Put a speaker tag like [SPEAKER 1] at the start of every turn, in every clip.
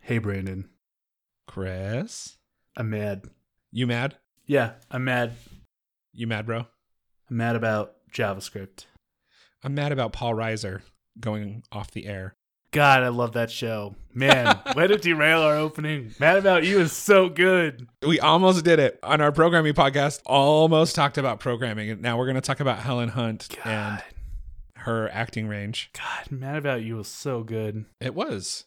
[SPEAKER 1] Hey, Brandon.
[SPEAKER 2] Chris,
[SPEAKER 1] I'm mad.
[SPEAKER 2] you mad?
[SPEAKER 1] Yeah, I'm mad.
[SPEAKER 2] You mad, bro?
[SPEAKER 1] I'm mad about JavaScript.
[SPEAKER 2] I'm mad about Paul Reiser going off the air.
[SPEAKER 1] God, I love that show. Man, way to derail our opening. Mad About You is so good.
[SPEAKER 2] We almost did it on our programming podcast. Almost talked about programming, and now we're going to talk about Helen Hunt and her acting range.
[SPEAKER 1] God, Mad About You was so good.
[SPEAKER 2] It was.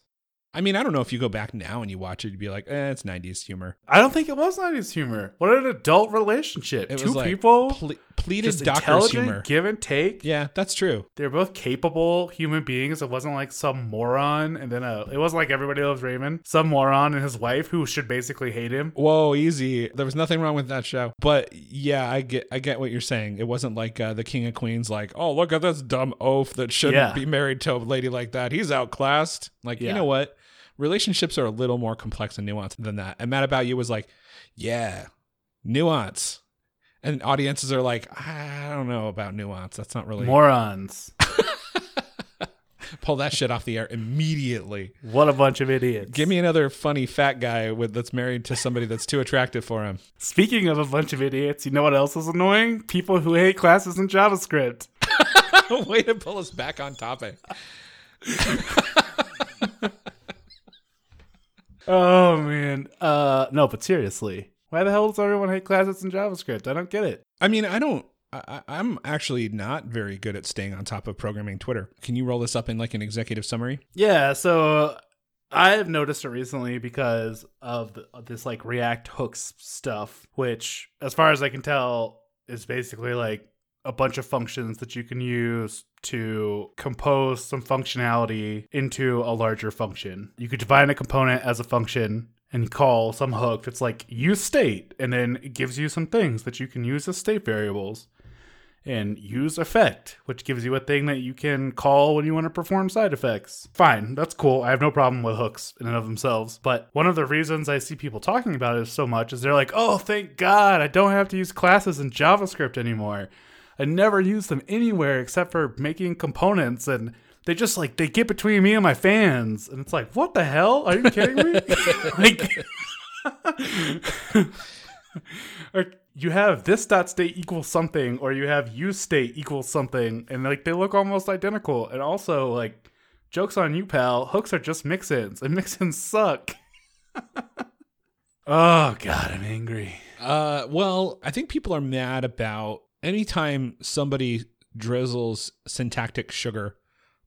[SPEAKER 2] I mean, I don't know if you go back now and you watch it, you'd be like, eh, it's 90s humor.
[SPEAKER 1] I don't think it was 90s humor. What an adult relationship.
[SPEAKER 2] It
[SPEAKER 1] Two
[SPEAKER 2] like
[SPEAKER 1] people,
[SPEAKER 2] ple- pleated doctor's humor.
[SPEAKER 1] give and take.
[SPEAKER 2] Yeah, that's true.
[SPEAKER 1] They're both capable human beings. It wasn't like some moron and then a, it wasn't like everybody loves Raymond. Some moron and his wife who should basically hate him.
[SPEAKER 2] Whoa, easy. There was nothing wrong with that show. But yeah, I get I get what you're saying. It wasn't like uh, the King of Queens like, "Oh, look at this dumb oaf that shouldn't
[SPEAKER 1] Yeah.
[SPEAKER 2] be married to a lady like that. He's outclassed." Like, you know what? Relationships are a little more complex and nuanced than that. And Mad About You was like, "Yeah, nuance." And audiences are like, "I don't know about nuance. That's not really
[SPEAKER 1] Morons.
[SPEAKER 2] pull that shit off the air immediately."
[SPEAKER 1] What a bunch of idiots.
[SPEAKER 2] Give me another funny fat guy with that's married to somebody that's too attractive for him.
[SPEAKER 1] Speaking of a bunch of idiots, you know what else is annoying? People who hate classes in JavaScript.
[SPEAKER 2] Way to pull us back on topic.
[SPEAKER 1] Oh man. Uh no, but seriously. Why the hell does everyone hate classes in JavaScript? I don't get it.
[SPEAKER 2] I mean, I don't. I, I'm actually not very good at staying on top of programming Twitter. Can you roll this up in like an executive summary?
[SPEAKER 1] Yeah, so I've noticed it recently because of, the, of this like React hooks stuff, which, as far as I can tell, is basically like a bunch of functions that you can use to compose some functionality into a larger function. You could define a component as a function and call some hook that's like use state, and then it gives you some things that you can use as state variables and use effect, which gives you a thing that you can call when you want to perform side effects. Fine, that's cool. I have no problem with hooks in and of themselves. But one of the reasons I see people talking about it so much is they're like, oh, thank God, I don't have to use classes in JavaScript anymore. I never use them anywhere except for making components and they just like they get between me and my fans and it's like what the hell? Are you kidding me? Like or you have this dot state equals something or you have use state equals something and like they look almost identical and also like jokes on you pal hooks are just mix-ins and mix-ins suck. Oh god i'm angry.
[SPEAKER 2] Uh, well, I think people are mad about anytime somebody drizzles syntactic sugar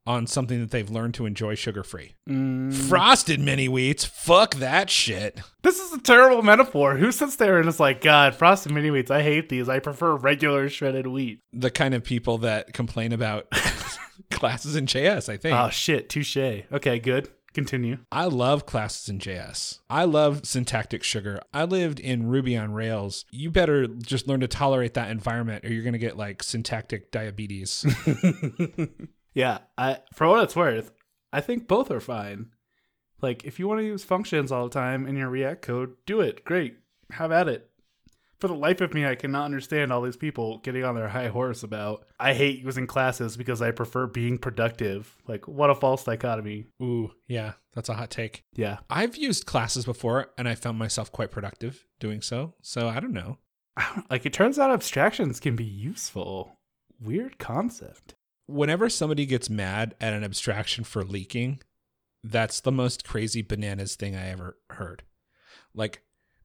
[SPEAKER 2] on something that they've learned to enjoy sugar free. Mm. Frosted mini wheats, fuck that shit.
[SPEAKER 1] this is a terrible metaphor who sits there and is like god frosted mini wheats i hate these i prefer regular shredded wheat
[SPEAKER 2] The kind of people that complain about classes in JS, I think.
[SPEAKER 1] oh shit touche okay good continue
[SPEAKER 2] I love classes in JS. I love syntactic sugar. I lived in Ruby on Rails. You better just learn to tolerate that environment or you're going to get like syntactic diabetes.
[SPEAKER 1] Yeah, I for what it's worth, I think both are fine. Like if you want to use functions all the time in your React code, do it. Great. Have at it. For the life of me, I cannot understand all these people getting on their high horse about I hate using classes because I prefer being productive. Like what a false dichotomy.
[SPEAKER 2] Ooh, yeah, that's a hot take.
[SPEAKER 1] Yeah.
[SPEAKER 2] I've used classes before and I found myself quite productive doing so. So I don't know.
[SPEAKER 1] Like it turns out abstractions can be useful. Weird concept.
[SPEAKER 2] Whenever somebody gets mad at an abstraction for leaking, that's the most crazy bananas thing I ever heard. Like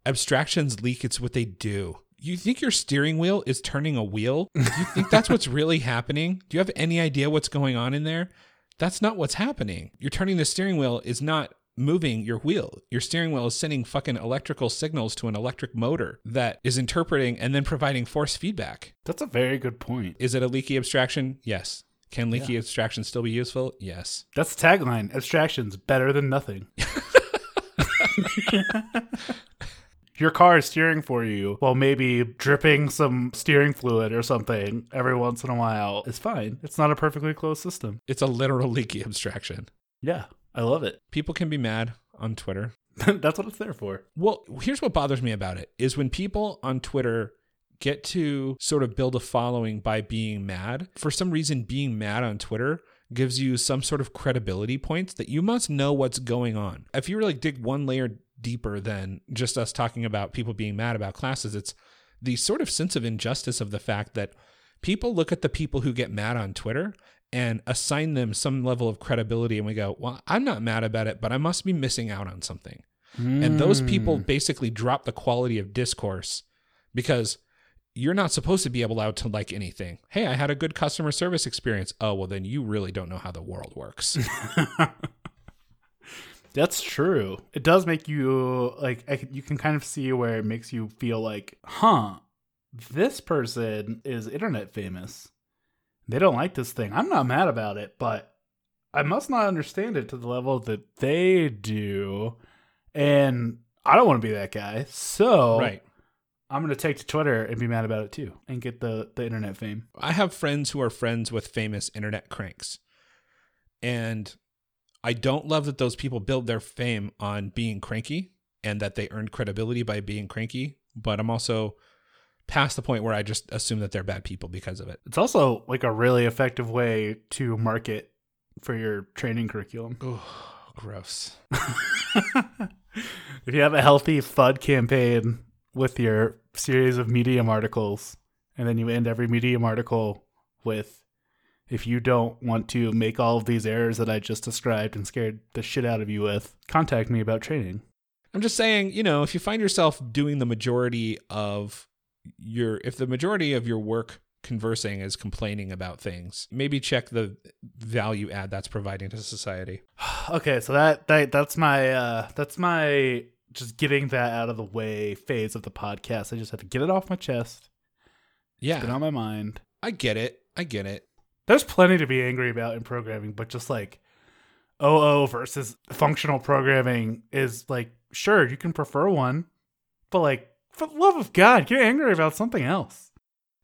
[SPEAKER 2] abstractions leak, it's what they do. You think your steering wheel is turning a wheel? You think that's what's really happening? Do you have any idea what's going on in there? That's not what's happening. You're turning the steering wheel is not moving your wheel. Your steering wheel is sending fucking electrical signals to an electric motor that is interpreting and then providing force feedback.
[SPEAKER 1] That's a very good point.
[SPEAKER 2] Is it a leaky abstraction? Yes. Can leaky abstraction still be useful? Yes.
[SPEAKER 1] That's the tagline. Abstractions better than nothing. Your car is steering for you while maybe dripping some steering fluid or something every once in a while is fine. It's not a perfectly closed system.
[SPEAKER 2] It's a literal leaky abstraction.
[SPEAKER 1] Yeah, I love it.
[SPEAKER 2] People can be mad on Twitter.
[SPEAKER 1] That's what it's there for.
[SPEAKER 2] Well, here's what bothers me about it is when people on Twitter get to sort of build a following by being mad. For some reason being mad on Twitter gives you some sort of credibility points that you must know what's going on. If you really dig one layer deeper than just us talking about people being mad about classes, it's the sort of sense of injustice of the fact that people look at the people who get mad on Twitter and assign them some level of credibility and we go, "Well, I'm not mad about it, but I must be missing out on something." And those people
[SPEAKER 1] Mm.
[SPEAKER 2] basically drop the quality of discourse because you're not supposed to be allowed to like anything. Hey, I had a good customer service experience. Oh, well, then you really don't know how the world works.
[SPEAKER 1] That's true. It does make you like I, you can kind of see where it makes you feel like, huh, this person is internet famous. They don't like this thing. I'm not mad about it, but I must not understand it to the level that they do, and I don't want to be that guy. So
[SPEAKER 2] right.
[SPEAKER 1] I'm gonna take to Twitter and be mad about it too, and get the the internet fame.
[SPEAKER 2] I have friends who are friends with famous internet cranks. And I don't love that those people build their fame on being cranky and that they earned credibility by being cranky. But I'm also past the point where I just assume that they're bad people because of it.
[SPEAKER 1] It's also like a really effective way to market for your training curriculum.
[SPEAKER 2] Oh, gross.
[SPEAKER 1] if you have a healthy FUD campaign with your series of Medium articles, and then you end every Medium article with, if you don't want to make all of these errors that I just described and scared the shit out of you with, contact me about training.
[SPEAKER 2] I'm just saying, you know, if you find yourself doing the majority of your, if the majority of your work conversing is complaining about things, maybe check the value add that's providing to society.
[SPEAKER 1] okay, so that, that that's my uh that's my just getting that out of the way phase of the podcast. I just have to get it off my chest, yeah get
[SPEAKER 2] Yeah,
[SPEAKER 1] on my mind.
[SPEAKER 2] I get it. I get it.
[SPEAKER 1] There's plenty to be angry about in programming, but just like OO versus functional programming is like, sure, you can prefer one, but like, for the love of God, get angry about something else.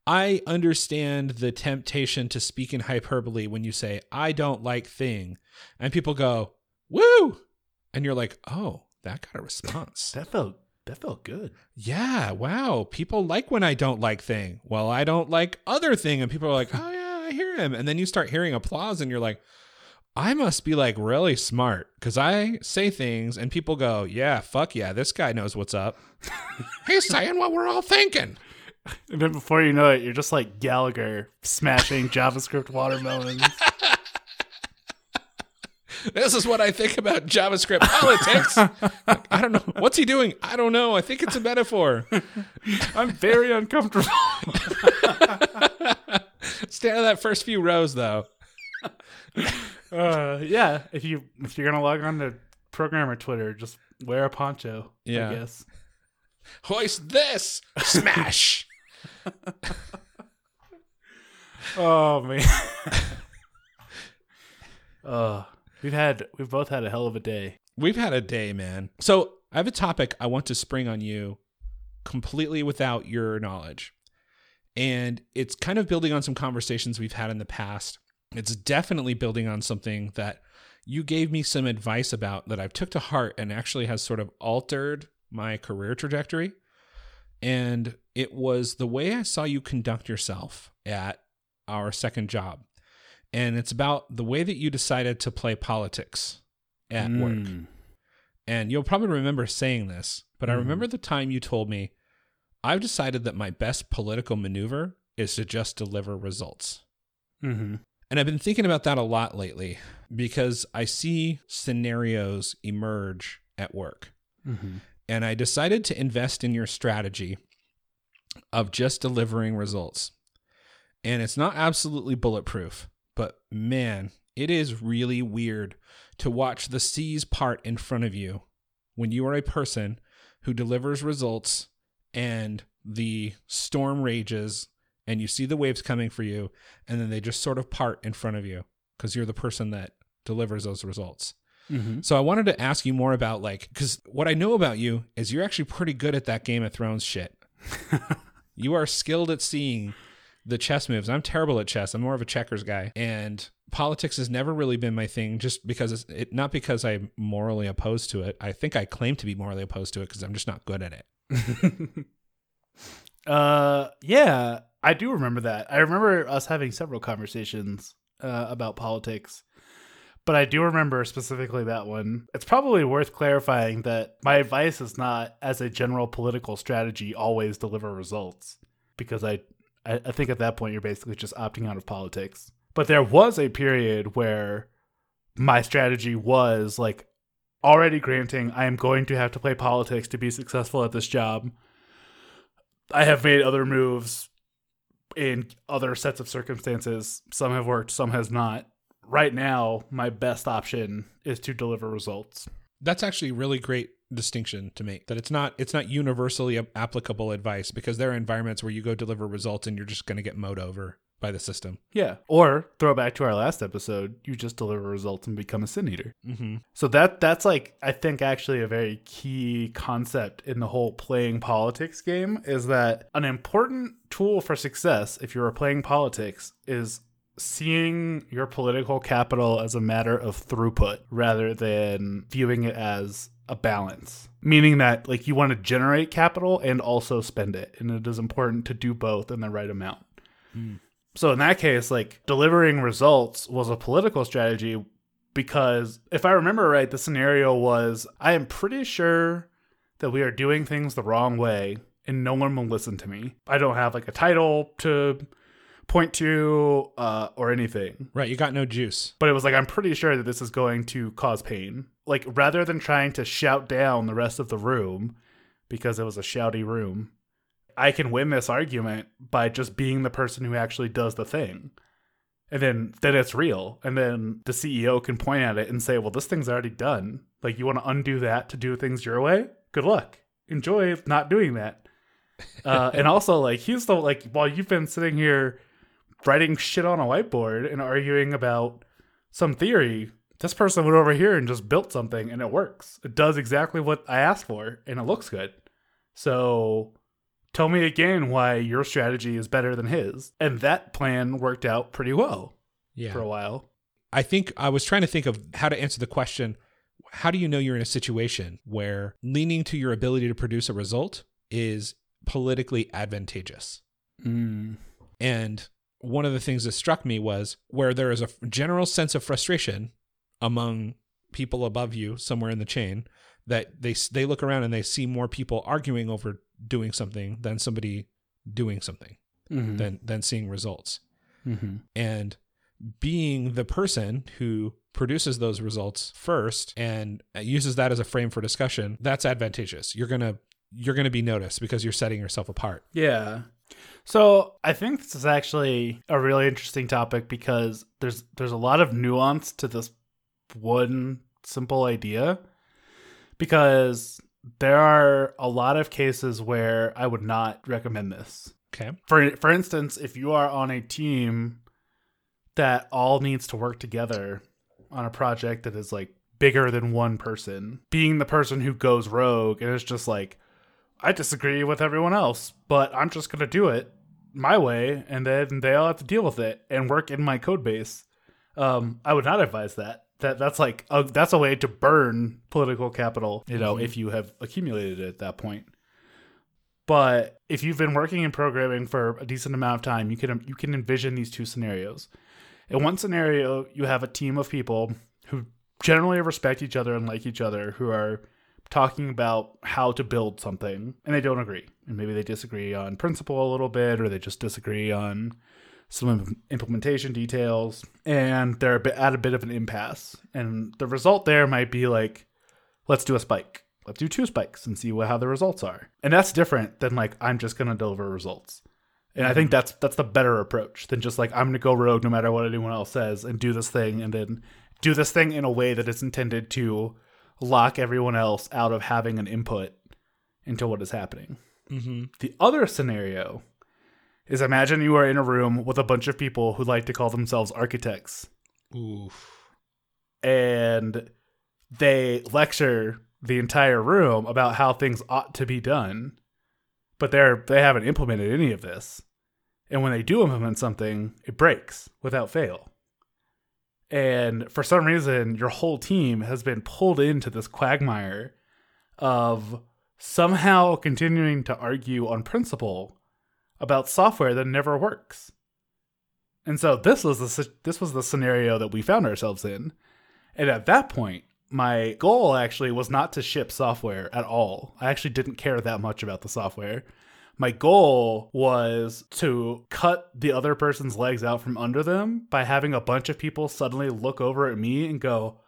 [SPEAKER 2] I understand the temptation to speak in hyperbole when you say, I don't like thing. And people go, woo. And you're like, oh, that got a response.
[SPEAKER 1] That felt that felt good.
[SPEAKER 2] yeah, wow. People like when I don't like thing. Well, I don't like other thing. And people are like, oh, yeah, I hear him. And then you start hearing applause and you're like, I must be like really smart because I say things and people go, yeah, fuck yeah, this guy knows what's up. He's saying what we're all thinking.
[SPEAKER 1] And then before you know it, you're just like Gallagher smashing JavaScript watermelons.
[SPEAKER 2] This is what I think about JavaScript politics. I don't know. What's he doing? I don't know. I think it's a metaphor.
[SPEAKER 1] I'm very uncomfortable.
[SPEAKER 2] Stay out of that first few rows, though.
[SPEAKER 1] Uh, yeah, if you if you're gonna log on to programmer Twitter, just wear a poncho.
[SPEAKER 2] Yeah.
[SPEAKER 1] I guess.
[SPEAKER 2] Hoist this. Smash.
[SPEAKER 1] Oh man. uh we've had we've both had a hell of a day.
[SPEAKER 2] We've had a day, man. So I have a topic I want to spring on you completely without your knowledge. And it's kind of building on some conversations we've had in the past. It's definitely building on something that you gave me some advice about that I've took to heart and actually has sort of altered my career trajectory. And it was the way I saw you conduct yourself at our second job. And it's about the way that you decided to play politics at work.
[SPEAKER 1] Mm.
[SPEAKER 2] And you'll probably remember saying this, but I
[SPEAKER 1] Mhm.
[SPEAKER 2] remember the time you told me, I've decided that my best political maneuver is to just deliver results.
[SPEAKER 1] Mm-hmm.
[SPEAKER 2] And I've been thinking about that a lot lately because I see scenarios emerge at work.
[SPEAKER 1] Mm-hmm.
[SPEAKER 2] And I decided to invest in your strategy of just delivering results. And it's not absolutely bulletproof, but man, it is really weird to watch the seas part in front of you when you are a person who delivers results and the storm rages and you see the waves coming for you and then they just sort of part in front of you because you're the person that delivers those results.
[SPEAKER 1] Mm-hmm.
[SPEAKER 2] So I wanted to ask you more about like cuz what I know about you is you're actually pretty good at that Game of Thrones shit. you are skilled at seeing the chess moves. I'm terrible at chess. I'm more of a checkers guy. And politics has never really been my thing just because it's it not because I'm morally opposed to it. I think I claim to be morally opposed to it because I'm just not good at it.
[SPEAKER 1] uh yeah, I do remember that. I remember us having several conversations uh, about politics. But I do remember specifically that one. It's probably worth clarifying that my advice is not, as a general political strategy, always deliver results. Because I, I, I think at that point you're basically just opting out of politics. But there was a period where my strategy was like already granting I am going to have to play politics to be successful at this job. I have made other moves in other sets of circumstances. Some have worked, some has not. Right now, my best option is to deliver results.
[SPEAKER 2] That's actually really great distinction to make that it's not it's not universally applicable advice because there are environments where you go deliver results and you're just going to get mowed over by the system.
[SPEAKER 1] Yeah. Or throw back to our last episode, you just deliver results and become a sin eater.
[SPEAKER 2] Mm-hmm.
[SPEAKER 1] So that that's like I think actually a very key concept in the whole playing politics game is that an important tool for success if you're playing politics is seeing your political capital as a matter of throughput rather than viewing it as a balance meaning that like you want to generate capital and also spend it and it is important to do both in the right amount
[SPEAKER 2] Mm.
[SPEAKER 1] So in that case, like delivering results was a political strategy because if I remember right, the scenario was I am pretty sure that we are doing things the wrong way and no one will listen to me. I don't have like a title to point to uh, or anything.
[SPEAKER 2] Right, you got no juice.
[SPEAKER 1] But it was like I'm pretty sure that this is going to cause pain. Like rather than trying to shout down the rest of the room because it was a shouty room, I can win this argument by just being the person who actually does the thing. And then then it's real. And then the CEO can point at it and say, "Well, this thing's already done. Like you want to undo that to do things your way? Good luck. Enjoy not doing that." Uh, and also, like he's the like while you've been sitting here writing shit on a whiteboard and arguing about some theory, this person went over here and just built something and it works. It does exactly what I asked for and it looks good. So tell me again why your strategy is better than his. And that plan worked out pretty well
[SPEAKER 2] Yeah.
[SPEAKER 1] for a while.
[SPEAKER 2] I think I was trying to think of how to answer the question how do you know you're in a situation where leaning to your ability to produce a result is politically advantageous?
[SPEAKER 1] Mm.
[SPEAKER 2] And one of the things that struck me was where there is a general sense of frustration among people above you somewhere in the chain that they they look around and they see more people arguing over doing something than somebody doing something
[SPEAKER 1] Mm-hmm.
[SPEAKER 2] than than seeing results.
[SPEAKER 1] mm-hmm.
[SPEAKER 2] and being the person who produces those results first and uses that as a frame for discussion that's advantageous you're going to you're going to be noticed because you're setting yourself apart
[SPEAKER 1] Yeah. So I think this is actually a really interesting topic because there's there's a lot of nuance to this one simple idea. Because there are a lot of cases where I would not recommend this.
[SPEAKER 2] okay
[SPEAKER 1] For for instance, if you are on a team that all needs to work together on a project that is like bigger than one person, being the person who goes rogue and is just like, I disagree with everyone else, but I'm just gonna do it my way, and then they all have to deal with it and work in my code base. Um, I would not advise that. That that's like a, that's a way to burn political capital, you know,
[SPEAKER 2] Mhm.
[SPEAKER 1] if you have accumulated it at that point. But if you've been working in programming for a decent amount of time, you can you can envision these two scenarios. In one scenario, you have a team of people who generally respect each other and like each other, who are talking about how to build something, and they don't agree. And maybe they disagree on principle a little bit, or they just disagree on some implementation details, and they're a bit, at a bit of an impasse. And the result there might be like, let's do a spike. Let's do two spikes and see what, how the results are. And that's different than like I'm just gonna deliver results. And I think that's that's the better approach than just like I'm gonna go rogue no matter what anyone else says and do this thing and then do this thing in a way that is intended to lock everyone else out of having an input into what is happening.
[SPEAKER 2] mm-hmm.
[SPEAKER 1] The other scenario is imagine you are in a room with a bunch of people who like to call themselves architects.
[SPEAKER 2] Oof.
[SPEAKER 1] and they lecture the entire room about how things ought to be done but they're they haven't implemented any of this. And when they do implement something it breaks without fail. And for some reason your whole team has been pulled into this quagmire of somehow continuing to argue on principle about software that never works And so this was the this was the scenario that we found ourselves in. And at that point, my goal actually was not to ship software at all. I actually didn't care that much about the software. My goal was to cut the other person's legs out from under them by having a bunch of people suddenly look over at me and go,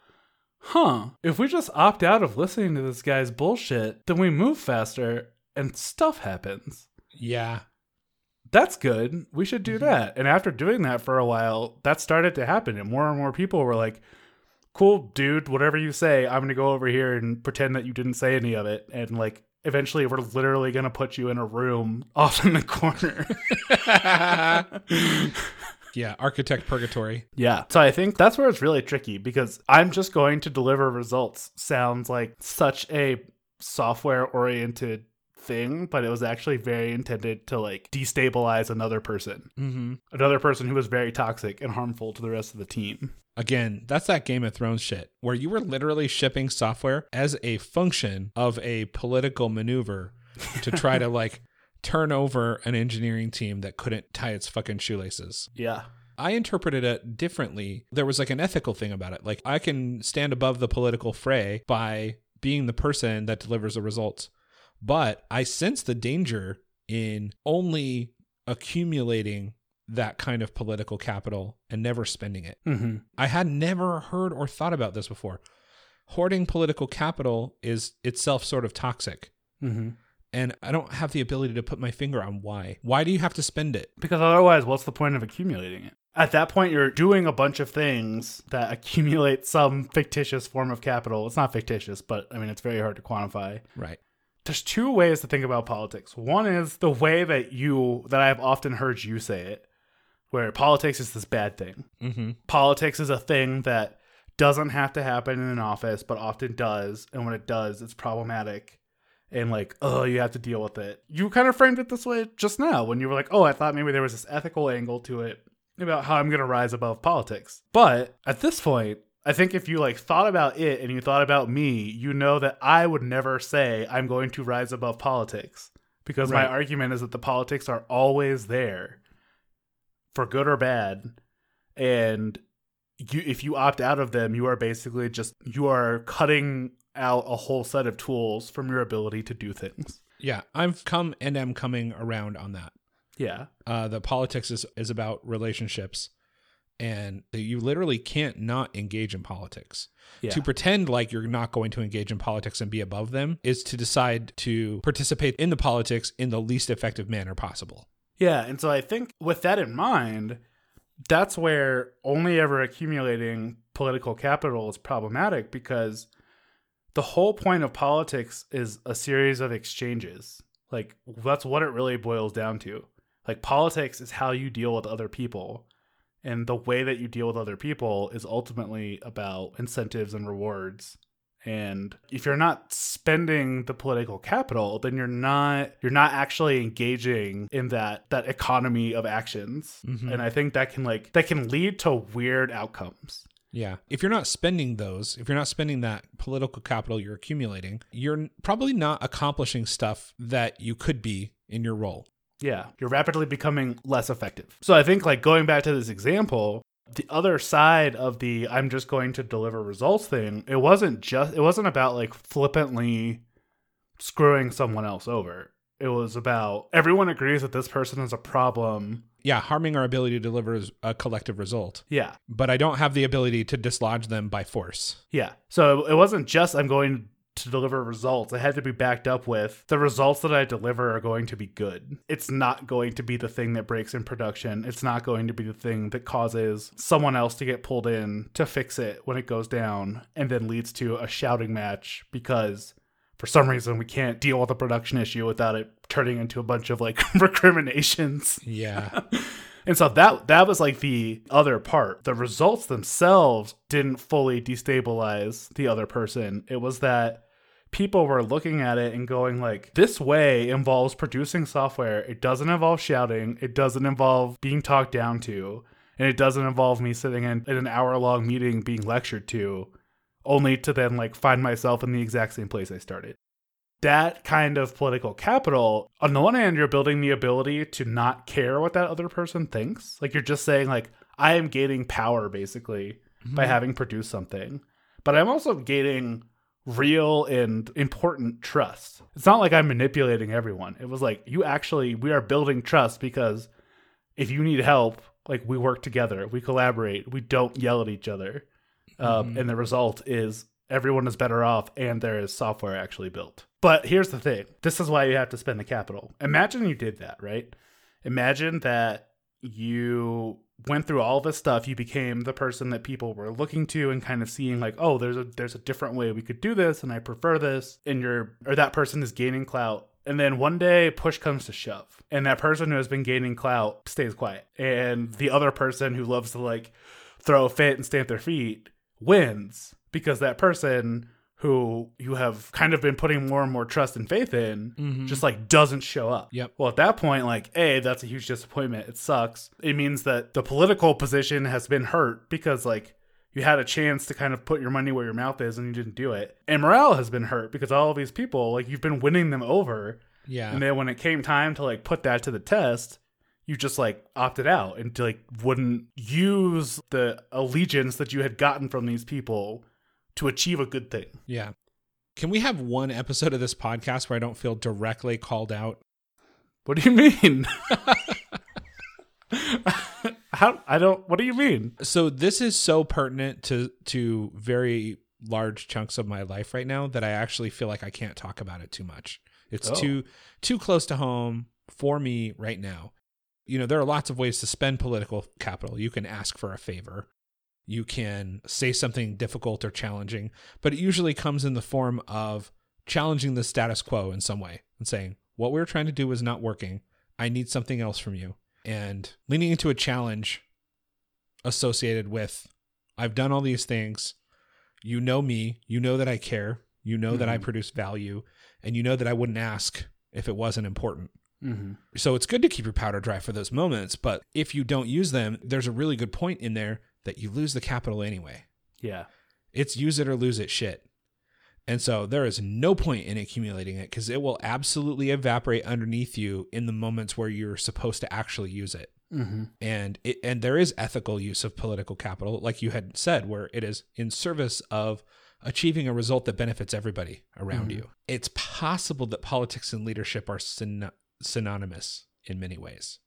[SPEAKER 1] huh, if we just opt out of listening to this guy's bullshit, then we move faster and stuff happens.
[SPEAKER 2] Yeah.
[SPEAKER 1] That's good. We should do mm-hmm. that. And after doing that for a while, that started to happen. And more and more people were like, cool, dude, whatever you say, I'm going to go over here and pretend that you didn't say any of it. And like, eventually, we're literally going to put you in a room off in the corner.
[SPEAKER 2] Yeah. Architect purgatory.
[SPEAKER 1] Yeah. So I think that's where it's really tricky because I'm just going to deliver results sounds like such a software oriented thing, but it was actually very intended to like destabilize another person,
[SPEAKER 2] Mm-hmm.
[SPEAKER 1] another person who was very toxic and harmful to the rest of the team.
[SPEAKER 2] Again, that's that Game of Thrones shit where you were literally shipping software as a function of a political maneuver to try to like turn over an engineering team that couldn't tie its fucking shoelaces.
[SPEAKER 1] Yeah.
[SPEAKER 2] I interpreted it differently. There was like an ethical thing about it. Like I can stand above the political fray by being the person that delivers the results. But I sense the danger in only accumulating that kind of political capital and never spending it.
[SPEAKER 1] Mm-hmm.
[SPEAKER 2] I had never heard or thought about this before. Hoarding political capital is itself sort of toxic.
[SPEAKER 1] Mm-hmm.
[SPEAKER 2] And I don't have the ability to put my finger on why. Why do you have to spend it?
[SPEAKER 1] Because otherwise, what's the point of accumulating it? At that point, you're doing a bunch of things that accumulate some fictitious form of capital. It's not fictitious, but I mean, it's very hard to quantify.
[SPEAKER 2] Right.
[SPEAKER 1] There's two ways to think about politics. One is the way that you that I've often heard you say it, where politics is this bad thing.
[SPEAKER 2] Mm-hmm.
[SPEAKER 1] Politics is a thing that doesn't have to happen in an office, but often does, and when it does, it's problematic. And like, oh, you have to deal with it. You kind of framed it this way just now when you were like, oh, I thought maybe there was this ethical angle to it about how I'm going to rise above politics. But at this point, I think if you like thought about it and you thought about me, you know that I would never say I'm going to rise above politics because my argument is that the politics are always there for good or bad and you if you opt out of them, you are basically just you are cutting out a whole set of tools from your ability to do things.
[SPEAKER 2] Yeah, I've come and am coming around on that.
[SPEAKER 1] Yeah.
[SPEAKER 2] Uh, the politics is, is about relationships, and you literally can't not engage in politics.
[SPEAKER 1] Yeah.
[SPEAKER 2] To pretend like you're not going to engage in politics and be above them is to decide to participate in the politics in the least effective manner possible.
[SPEAKER 1] Yeah, and so I think with that in mind, that's where only ever accumulating political capital is problematic because the whole point of politics is a series of exchanges. Like that's what it really boils down to. Like politics is how you deal with other people. And the way that you deal with other people is ultimately about incentives and rewards. And if you're not spending the political capital, then you're not you're not actually engaging in that that economy of actions.
[SPEAKER 2] Mhm.
[SPEAKER 1] And I think that can like that can lead to weird outcomes.
[SPEAKER 2] Yeah. If you're not spending those, if you're not spending that political capital you're accumulating, you're probably not accomplishing stuff that you could be in your role.
[SPEAKER 1] Yeah, you're rapidly becoming less effective. So I think like going back to this example, the other side of the I'm just going to deliver results thing, it wasn't just it wasn't about like flippantly screwing someone else over. It was about everyone agrees that this person is a problem.
[SPEAKER 2] Yeah, harming our ability to deliver a collective result.
[SPEAKER 1] Yeah.
[SPEAKER 2] But I don't have the ability to dislodge them by force.
[SPEAKER 1] Yeah. So it wasn't just I'm going to deliver results. It had to be backed up with the results that I deliver are going to be good. It's not going to be the thing that breaks in production. It's not going to be the thing that causes someone else to get pulled in to fix it when it goes down and then leads to a shouting match because for some reason we can't deal with a production issue without it turning into a bunch of like recriminations.
[SPEAKER 2] Yeah.
[SPEAKER 1] And so that that was like the other part. The results themselves didn't fully destabilize the other person. It was that people were looking at it and going like this way involves producing software. It doesn't involve shouting, it doesn't involve being talked down to, and it doesn't involve me sitting in, in an hour-long meeting being lectured to only to then like find myself in the exact same place I started. that kind of political capital, on the one hand, you're building the ability to not care what that other person thinks. Like you're just saying, like, I am gaining power basically by mm-hmm. having produced something. But I'm also gaining real and important trust. It's not like I'm manipulating everyone. It was like you actually we are building trust because if you need help, like we work together, we collaborate, we don't yell at each other. Um, and the result is everyone is better off and there is software actually built. But here's the thing. This is why you have to spend the capital. Imagine you did that, right? Imagine that you went through all this stuff you became the person that people were looking to and kind of seeing like oh there's a there's a different way we could do this and i prefer this. And you're or that person is gaining clout. And then one day push comes to shove and that person who has been gaining clout stays quiet. And the other person who loves to like throw a fit and stamp their feet wins because that person who you have kind of been putting more and more trust and faith in mm-hmm. just like doesn't show up.
[SPEAKER 2] Yep.
[SPEAKER 1] Well, at that point, like, A, that's a huge disappointment. It sucks. It means that the political position has been hurt because, like, you had a chance to kind of put your money where your mouth is and you didn't do it. And morale has been hurt because all of these people, like, you've been winning them over.
[SPEAKER 2] Yeah.
[SPEAKER 1] And then when it came time to, like, put that to the test, you just, like, opted out and, like, wouldn't use the allegiance that you had gotten from these people to achieve a good thing.
[SPEAKER 2] yeah. Can we have one episode of this podcast where I don't feel directly called out?
[SPEAKER 1] What do you mean? How I don't what do you mean?
[SPEAKER 2] So this is so pertinent to to very large chunks of my life right now that I actually feel like I can't talk about it too much. It's
[SPEAKER 1] Oh.
[SPEAKER 2] too too close to home for me right now. You know, there are lots of ways to spend political capital. You can ask for a favor. You can say something difficult or challenging, but it usually comes in the form of challenging the status quo in some way and saying, "What we're trying to do is not working. I need something else from you." And leaning into a challenge associated with I've done all these things. You know me. You know that I care. You know that I
[SPEAKER 1] Mhm.
[SPEAKER 2] produce value. And you know that I wouldn't ask if it wasn't important.
[SPEAKER 1] Mm-hmm.
[SPEAKER 2] So it's good to keep your powder dry for those moments. But if you don't use them, there's a really good point in there that you lose the capital anyway.
[SPEAKER 1] Yeah.
[SPEAKER 2] It's use it or lose it shit. And so there is no point in accumulating it because it will absolutely evaporate underneath you in the moments where you're supposed to actually use it
[SPEAKER 1] Mm-hmm.
[SPEAKER 2] and it, and there is ethical use of political capital like you had said where it is in service of achieving a result that benefits everybody around
[SPEAKER 1] Mhm.
[SPEAKER 2] you it's possible that politics and leadership are syn- synonymous in many ways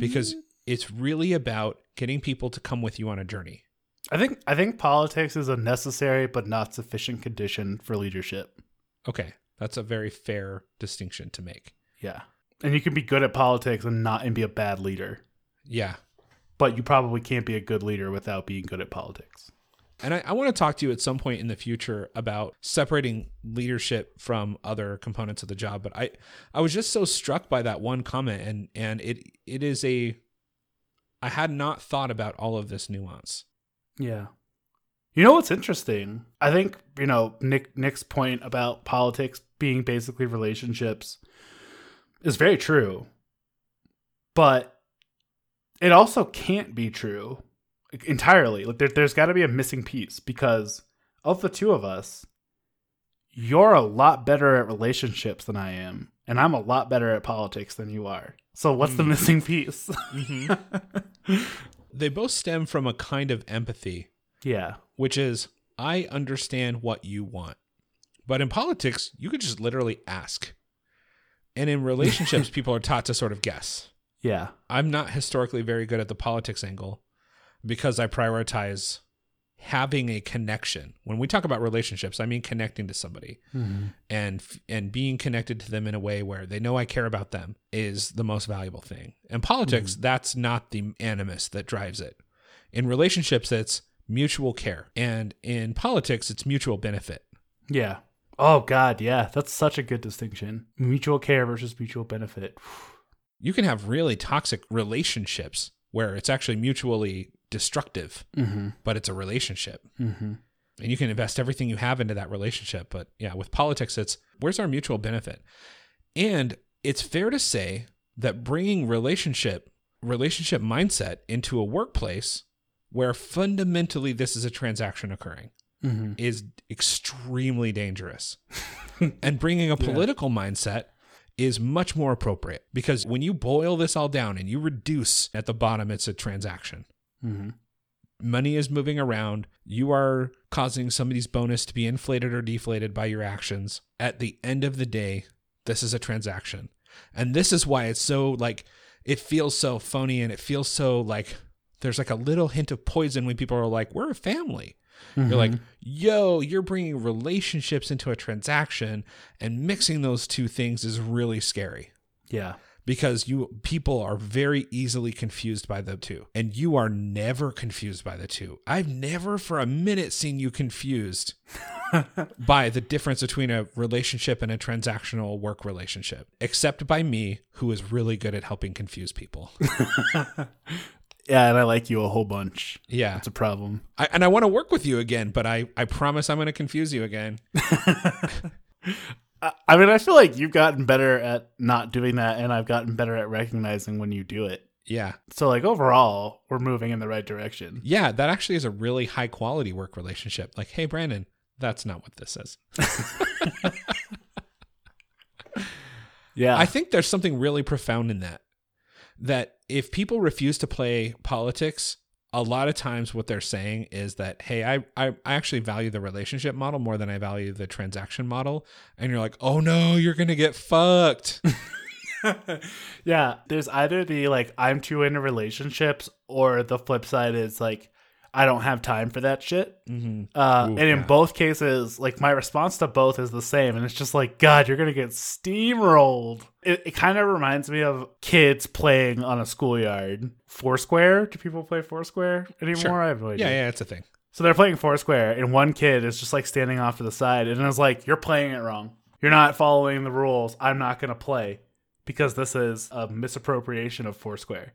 [SPEAKER 2] because it's really about getting people to come with you on a journey
[SPEAKER 1] I think I think politics is a necessary but not sufficient condition for leadership.
[SPEAKER 2] okay that's a very fair distinction to make
[SPEAKER 1] Yeah. And you can be good at politics and not and be a bad leader.
[SPEAKER 2] yeah
[SPEAKER 1] But you probably can't be a good leader without being good at politics.
[SPEAKER 2] And I, I want to talk to you at some point in the future about separating leadership from other components of the job. But I, I was just so struck by that one comment, and and it it is a, I had not thought about all of this nuance.
[SPEAKER 1] Yeah. You know what's interesting? I think, you know, Nick Nick's point about politics being basically relationships is very true. But it also can't be true entirely. Like there, there's got to be a missing piece because of the two of us, you're a lot better at relationships than I am, and I'm a lot better at politics than you are. So what's the
[SPEAKER 2] Mm.
[SPEAKER 1] missing piece?
[SPEAKER 2] They both stem from a kind of empathy,
[SPEAKER 1] yeah.
[SPEAKER 2] which is I understand what you want. But in politics, you could just literally ask. And in relationships, people are taught to sort of guess.
[SPEAKER 1] Yeah.
[SPEAKER 2] I'm not historically very good at the politics angle because I prioritize having a connection. When we talk about relationships, I mean connecting to somebody mm-hmm. and and being connected to them in a way where they know I care about them is the most valuable thing. In politics, mm-hmm. that's not the animus that drives it. In relationships, it's mutual care. And in politics, it's mutual benefit.
[SPEAKER 1] Yeah. Oh God, yeah, that's such a good distinction. Mutual care versus mutual benefit.
[SPEAKER 2] You can have really toxic relationships where it's actually mutually destructive,
[SPEAKER 1] Mm-hmm.
[SPEAKER 2] but it's a relationship.
[SPEAKER 1] Mm-hmm.
[SPEAKER 2] and you can invest everything you have into that relationship. But yeah, with politics, it's where's our mutual benefit? And it's fair to say that bringing relationship relationship mindset into a workplace where fundamentally this is a transaction occurring.
[SPEAKER 1] Mm-hmm.
[SPEAKER 2] is extremely dangerous. and bringing a political mindset is much more appropriate because when you boil this all down and you reduce at the bottom, it's a transaction.
[SPEAKER 1] Mm-hmm.
[SPEAKER 2] Money is moving around. You are causing somebody's bonus to be inflated or deflated by your actions. At the end of the day, this is a transaction. And this is why it's so like, it feels so phony and it feels so like there's like a little hint of poison when people are like, we're a family. You're like, yo, you're bringing relationships into a transaction and mixing those two things is really scary
[SPEAKER 1] yeah.
[SPEAKER 2] Because you people are very easily confused by the two and you are never confused by the two. I've never for a minute seen you confused by the difference between a relationship and a transactional work relationship except by me who is really good at helping confuse people.
[SPEAKER 1] Yeah, and I like you a whole bunch.
[SPEAKER 2] Yeah.
[SPEAKER 1] It's a problem.
[SPEAKER 2] I, and I want to work with you again, but I I promise I'm going to confuse you again.
[SPEAKER 1] I mean, I feel like you've gotten better at not doing that, and I've gotten better at recognizing when you do it.
[SPEAKER 2] Yeah.
[SPEAKER 1] So, like, overall, we're moving in the right direction.
[SPEAKER 2] Yeah, that actually is a really high quality work relationship. Like, hey, Brandon, that's not what this is.
[SPEAKER 1] Yeah.
[SPEAKER 2] I think there's something really profound in that. That if people refuse to play politics, a lot of times what they're saying is that, hey, I, I, I actually value the relationship model more than I value the transaction model. And you're like, oh no, you're to get fucked.
[SPEAKER 1] yeah. There's either the, like, I'm too into relationships, or the flip side is, like, I don't have time for that shit.
[SPEAKER 2] mm-hmm.
[SPEAKER 1] Uh,
[SPEAKER 2] Ooh,
[SPEAKER 1] and in
[SPEAKER 2] yeah.
[SPEAKER 1] both cases, like my response to both is the same, and it's just like, God, you're gonna get steamrolled. It, it kind of reminds me of kids playing on a schoolyard. Foursquare? Do people play Foursquare anymore?
[SPEAKER 2] Sure.
[SPEAKER 1] I have no idea.
[SPEAKER 2] Yeah, yeah, it's a thing.
[SPEAKER 1] So they're playing Foursquare, and one kid is just like standing off to the side, and is like, "You're playing it wrong. You're not following the rules. I'm not gonna play because this is a misappropriation of Foursquare."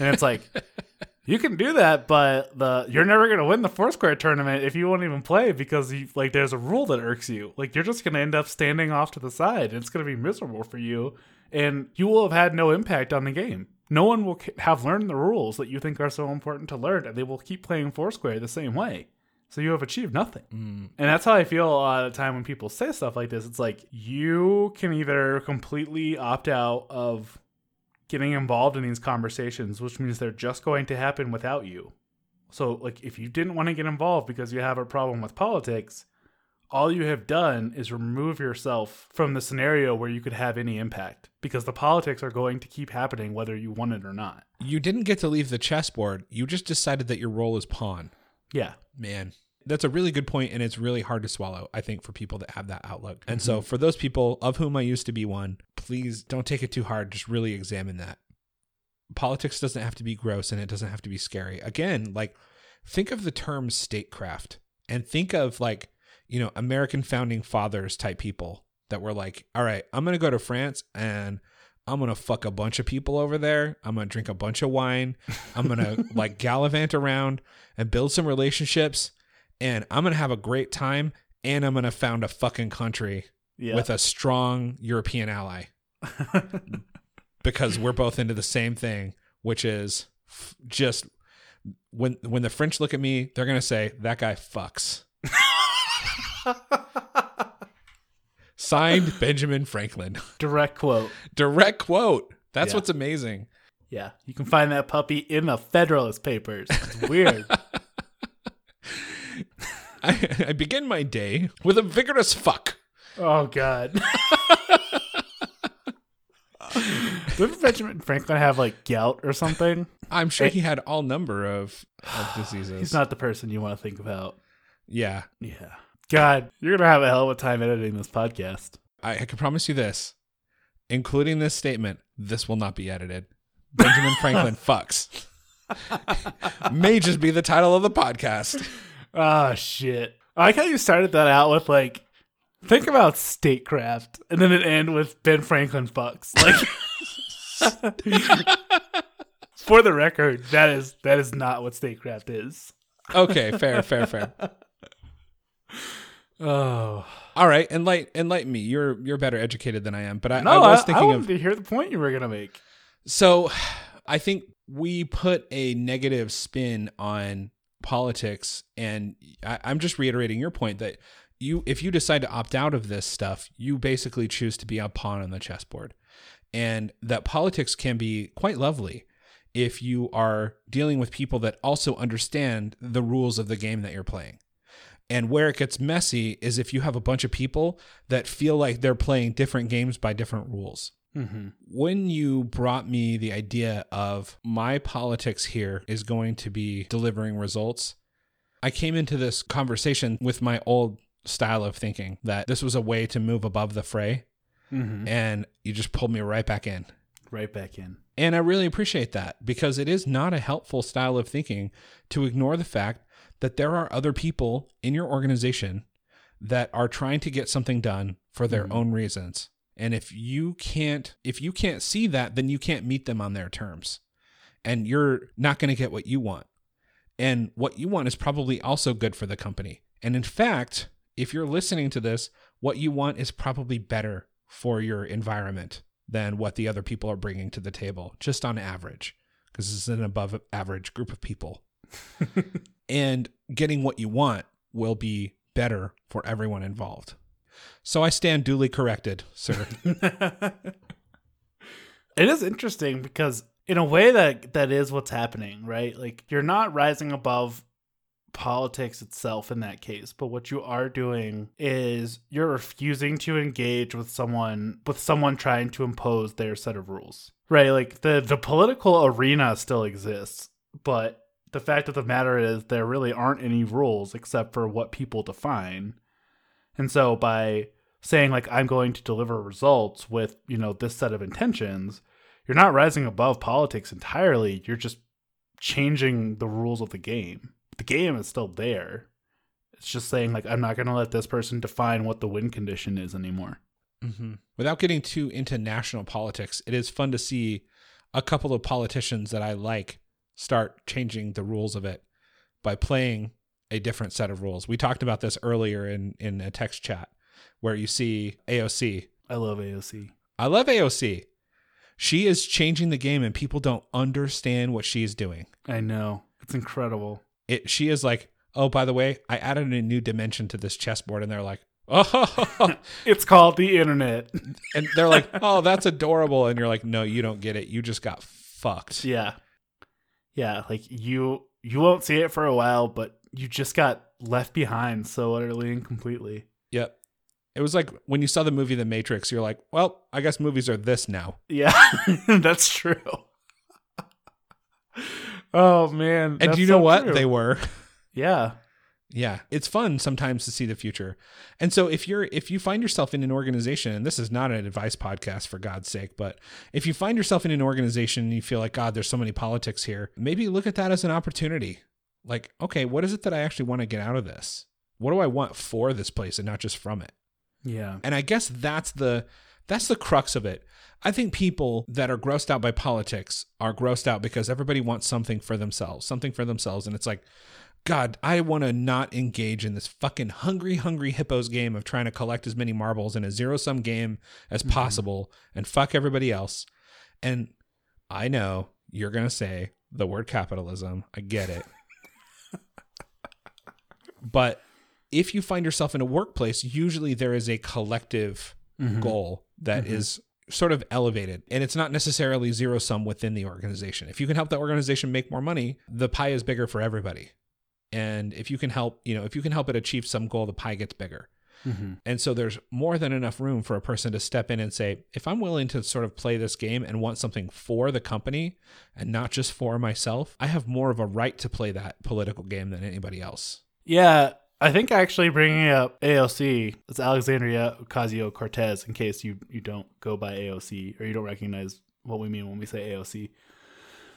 [SPEAKER 1] And it's like, you can do that, but the you're never gonna win the Foursquare tournament if you won't even play because you like there's a rule that irks you. Like you're just gonna end up standing off to the side, and it's gonna be miserable for you, and you will have had no impact on the game. No one will have learned the rules that you think are so important to learn, and they will keep playing Foursquare the same way. So you have achieved nothing.
[SPEAKER 2] Mm.
[SPEAKER 1] And that's how I feel a lot of the time when people say stuff like this. It's like you can either completely opt out of getting involved in these conversations, which means they're just going to happen without you. So, like, if you didn't want to get involved because you have a problem with politics, all you have done is remove yourself from the scenario where you could have any impact because the politics are going to keep happening whether you want it or not.
[SPEAKER 2] You didn't get to leave the chessboard. You just decided that your role is pawn.
[SPEAKER 1] Yeah.
[SPEAKER 2] Man, that's a really good point, and it's really hard to swallow, I think, for people that have that outlook. And so, mm-hmm. for those people of whom I used to be one, please don't take it too hard. Just really examine that. Politics doesn't have to be gross and it doesn't have to be scary. Again, like, think of the term statecraft and think of, like, you know, American founding fathers type people that were like, all right, I'm going to go to France and I'm going to fuck a bunch of people over there. I'm going to drink a bunch of wine. I'm going to like gallivant around and build some relationships and I'm going to have a great time and I'm going to found a fucking country
[SPEAKER 1] Yeah.
[SPEAKER 2] with a strong European ally because we're both into the same thing, which is f- just when when the French look at me, they're going to say that guy fucks. Signed Benjamin Franklin.
[SPEAKER 1] Direct quote.
[SPEAKER 2] Direct quote. That's
[SPEAKER 1] Yeah.
[SPEAKER 2] what's amazing.
[SPEAKER 1] Yeah. You can find that puppy in the Federalist Papers. It's weird.
[SPEAKER 2] I, I begin my day with a vigorous fuck.
[SPEAKER 1] Oh God. Didn't Benjamin Franklin have like gout or something?
[SPEAKER 2] I'm sure he had all number of, of diseases.
[SPEAKER 1] He's not the person you want to think about.
[SPEAKER 2] yeah.
[SPEAKER 1] Yeah. God, you're gonna have a hell of a time editing this podcast.
[SPEAKER 2] I, I can promise you this, including this statement, this will not be edited. Benjamin Franklin fucks. May just be the title of the podcast.
[SPEAKER 1] Oh shit. I like how you started that out with like think about statecraft and then it end with Ben Franklin fucks. Like For the record, that is that is not what statecraft is.
[SPEAKER 2] Okay, fair, fair, fair.
[SPEAKER 1] Oh.
[SPEAKER 2] All right, enlighten enlighten me. You're you're better educated than I am, but I,
[SPEAKER 1] No,
[SPEAKER 2] I
[SPEAKER 1] I,
[SPEAKER 2] was
[SPEAKER 1] I
[SPEAKER 2] thinking of
[SPEAKER 1] to hear the point you were gonna make.
[SPEAKER 2] So I think we put a negative spin on politics, and I, I'm just reiterating your point that you, if you decide to opt out of this stuff, you basically choose to be a pawn on the chessboard, and that politics can be quite lovely if you are dealing with people that also understand the rules of the game that you're playing. And where it gets messy is if you have a bunch of people that feel like they're playing different games by different rules.
[SPEAKER 1] Mm-hmm.
[SPEAKER 2] When you brought me the idea of my politics here is going to be delivering results, I came into this conversation with my old style of thinking that this was a way to move above the fray.
[SPEAKER 1] Mm-hmm.
[SPEAKER 2] And you just pulled me right back in.
[SPEAKER 1] Right back in.
[SPEAKER 2] And I really appreciate that because it is not a helpful style of thinking to ignore the fact that there are other people in your organization that are trying to get something done for their
[SPEAKER 1] Mhm.
[SPEAKER 2] own reasons. And if you can't if you can't see that, then you can't meet them on their terms. And you're not going to get what you want. And what you want is probably also good for the company. And in fact, if you're listening to this, what you want is probably better for your environment than what the other people are bringing to the table, just on average, because this is an above average group of people. and getting what you want will be better for everyone involved. So I stand duly corrected, sir.
[SPEAKER 1] it is interesting because in a way that that is what's happening, right? Like you're not rising above politics itself in that case, but what you are doing is you're refusing to engage with someone with someone trying to impose their set of rules. Right? Like the the political arena still exists, but the fact of the matter is there really aren't any rules except for what people define. And so by saying like I'm going to deliver results with, you know, this set of intentions, you're not rising above politics entirely. You're just changing the rules of the game. The game is still there. It's just saying like I'm not going to let this person define what the win condition is anymore.
[SPEAKER 2] Mm-hmm. Without getting too into national politics, it is fun to see a couple of politicians that I like start changing the rules of it by playing a different set of rules. We talked about this earlier in in a text chat where you see AOC.
[SPEAKER 1] I love AOC.
[SPEAKER 2] I love AOC. She is changing the game and people don't understand what she's doing.
[SPEAKER 1] I know. It's incredible.
[SPEAKER 2] It she is like, "Oh, by the way, I added a new dimension to this chessboard." And they're like, "Oh."
[SPEAKER 1] It's called the internet.
[SPEAKER 2] and they're like, "Oh, that's adorable." And you're like, "No, you don't get it. You just got fucked."
[SPEAKER 1] yeah. Yeah, like you you won't see it for a while, but you just got left behind so utterly and completely.
[SPEAKER 2] Yep. It was like when you saw the movie The Matrix, you're like, well, I guess movies are this now.
[SPEAKER 1] Yeah, that's true. oh man.
[SPEAKER 2] And do you know
[SPEAKER 1] so
[SPEAKER 2] what?
[SPEAKER 1] true.
[SPEAKER 2] They were.
[SPEAKER 1] Yeah.
[SPEAKER 2] Yeah. It's fun sometimes to see the future. And so if you're if you find yourself in an organization, and this is not an advice podcast for God's sake, but if you find yourself in an organization and you feel like, God, there's so many politics here, maybe look at that as an opportunity. Like, okay, what is it that I actually want to get out of this? What do I want for this place and not just from it?
[SPEAKER 1] Yeah.
[SPEAKER 2] And I guess that's the that's the crux of it. I think people that are grossed out by politics are grossed out because everybody wants something for themselves, something for themselves. And it's like, God, I want to not engage in this fucking hungry, hungry hippos game of trying to collect as many marbles in a zero sum game as
[SPEAKER 1] Mhm.
[SPEAKER 2] possible and fuck everybody else. And I know you're going to say the word capitalism. I get it. But if you find yourself in a workplace, usually there is a collective
[SPEAKER 1] Mhm.
[SPEAKER 2] goal that is
[SPEAKER 1] Mhm.
[SPEAKER 2] sort of elevated and it's not necessarily zero sum within the organization. If you can help the organization make more money, the pie is bigger for everybody. And if you can help, you know, if you can help it achieve some goal, the pie gets bigger.
[SPEAKER 1] Mhm.
[SPEAKER 2] And so there's more than enough room for a person to step in and say, if I'm willing to sort of play this game and want something for the company and not just for myself, I have more of a right to play that political game than anybody else.
[SPEAKER 1] Yeah, I think actually bringing up AOC, it's Alexandria Ocasio Cortez, in case you, you don't go by AOC or you don't recognize what we mean when we say AOC.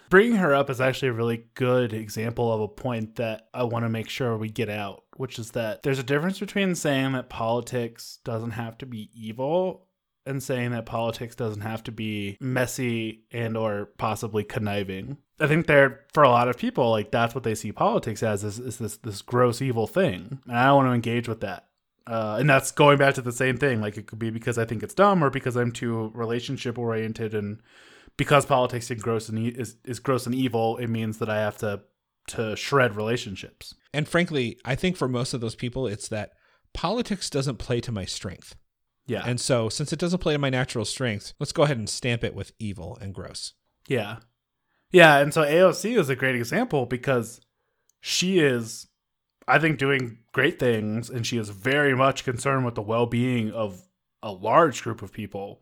[SPEAKER 1] Bringing her up is actually a really good example of a point that I want to make sure we get out, which is that there's a difference between saying that politics doesn't have to be evil and saying that politics doesn't have to be messy and or possibly conniving. I think there for a lot of people, like that's what they see politics as is, is this this gross evil thing. And I don't want to engage with that. Uh, and that's going back to the same thing. Like it could be because I think it's dumb or because I'm too relationship oriented and because politics is gross and e- is, is gross and evil, it means that I have to to shred relationships.
[SPEAKER 2] And frankly, I think for most of those people, it's that politics doesn't play to my strength.
[SPEAKER 1] Yeah.
[SPEAKER 2] And so, since it doesn't play to my natural strength, let's go ahead and stamp it with evil and gross.
[SPEAKER 1] Yeah. Yeah. And so AOC is a great example because she is, I think, doing great things and she is very much concerned with the well being of a large group of people.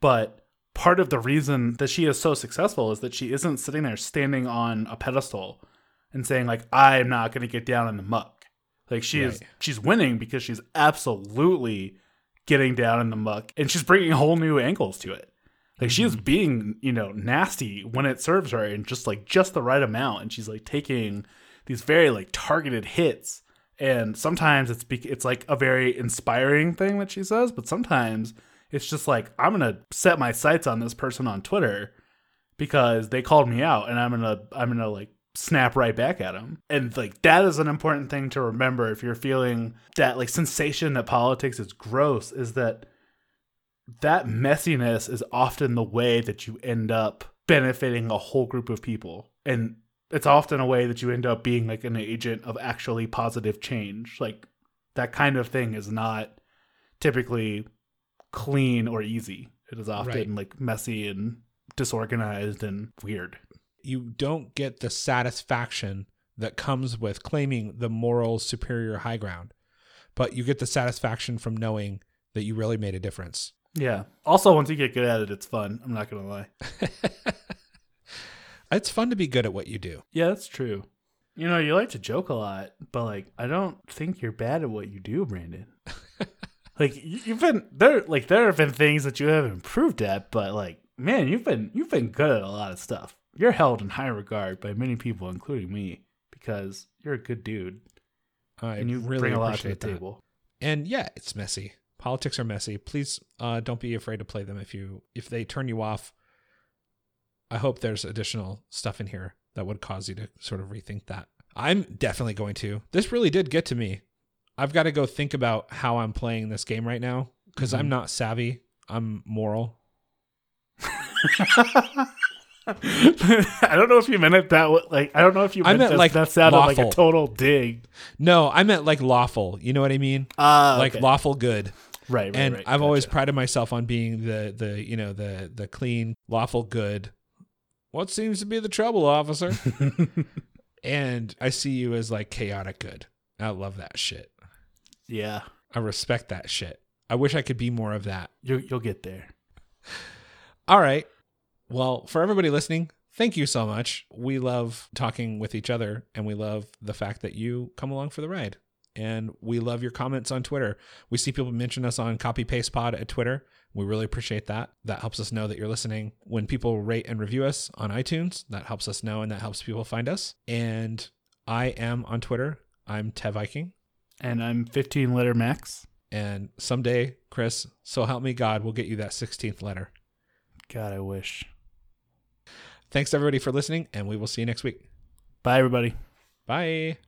[SPEAKER 1] But part of the reason that she is so successful is that she isn't sitting there standing on a pedestal and saying, like, I'm not going to get down in the muck. Like, she is, she's winning because she's absolutely getting down in the muck and she's bringing whole new angles to it. Like she is mm-hmm. being, you know, nasty when it serves her and just like just the right amount. And she's like taking these very like targeted hits. And sometimes it's be- it's like a very inspiring thing that she says, but sometimes it's just like I'm gonna set my sights on this person on Twitter because they called me out, and I'm gonna I'm gonna like snap right back at them. And like that is an important thing to remember if you're feeling that like sensation that politics is gross is that that messiness is often the way that you end up benefiting a whole group of people. And it's often a way that you end up being like an agent of actually positive change. Like that kind of thing is not typically clean or easy. It is often
[SPEAKER 2] Right.
[SPEAKER 1] like messy and disorganized and weird.
[SPEAKER 2] You don't get the satisfaction that comes with claiming the moral superior high ground, but you get the satisfaction from knowing that you really made a difference.
[SPEAKER 1] Yeah. Also, once you get good at it, it's fun. I'm not gonna lie.
[SPEAKER 2] It's fun to be good at what you do.
[SPEAKER 1] Yeah, that's true. You know, you like to joke a lot, but like, I don't think you're bad at what you do, Brandon. like, you- you've been there. Like, there have been things that you have improved at, but like, man, you've been you've been good at a lot of stuff. You're held in high regard by many people, including me, because you're a good dude
[SPEAKER 2] I
[SPEAKER 1] and you
[SPEAKER 2] really
[SPEAKER 1] bring a lot to the
[SPEAKER 2] that.
[SPEAKER 1] table.
[SPEAKER 2] And yeah, it's messy. Politics are messy. Please uh, don't be afraid to play them if you if they turn you off. I hope there's additional stuff in here that would cause you to sort of rethink that. I'm definitely going to. This really did get to me. I've got to go think about how I'm playing this game right now because I'm
[SPEAKER 1] Mhm.
[SPEAKER 2] not savvy. I'm moral.
[SPEAKER 1] I don't know if you meant it that way. Like, I don't know if you
[SPEAKER 2] I
[SPEAKER 1] meant,
[SPEAKER 2] meant,
[SPEAKER 1] that,
[SPEAKER 2] like,
[SPEAKER 1] that sounded like a total dig.
[SPEAKER 2] No, I meant like lawful. You know what I mean?
[SPEAKER 1] Uh,
[SPEAKER 2] like lawful good.
[SPEAKER 1] right, right,
[SPEAKER 2] and
[SPEAKER 1] right.
[SPEAKER 2] I've always prided myself on being the the you know the the clean, lawful good. What seems to be the trouble, officer? and I see you as like chaotic good. I love that shit.
[SPEAKER 1] yeah,
[SPEAKER 2] I respect that shit. I wish I could be more of that.
[SPEAKER 1] you you'll get there.
[SPEAKER 2] All right. Well, for everybody listening, thank you so much. We love talking with each other and we love the fact that you come along for the ride. And we love your comments on Twitter. We see people mention us on Copy Paste Pod at Twitter. We really appreciate that. That helps us know that you're listening. When people rate and review us on iTunes, that helps us know and that helps people find us. And I am on Twitter. I'm Tev Viking.
[SPEAKER 1] And I'm 15 letter max.
[SPEAKER 2] And someday, Chris, so help me God, we'll get you that 16th letter.
[SPEAKER 1] God, I wish.
[SPEAKER 2] Thanks everybody for listening, and we will see you next week.
[SPEAKER 1] Bye, everybody.
[SPEAKER 2] Bye.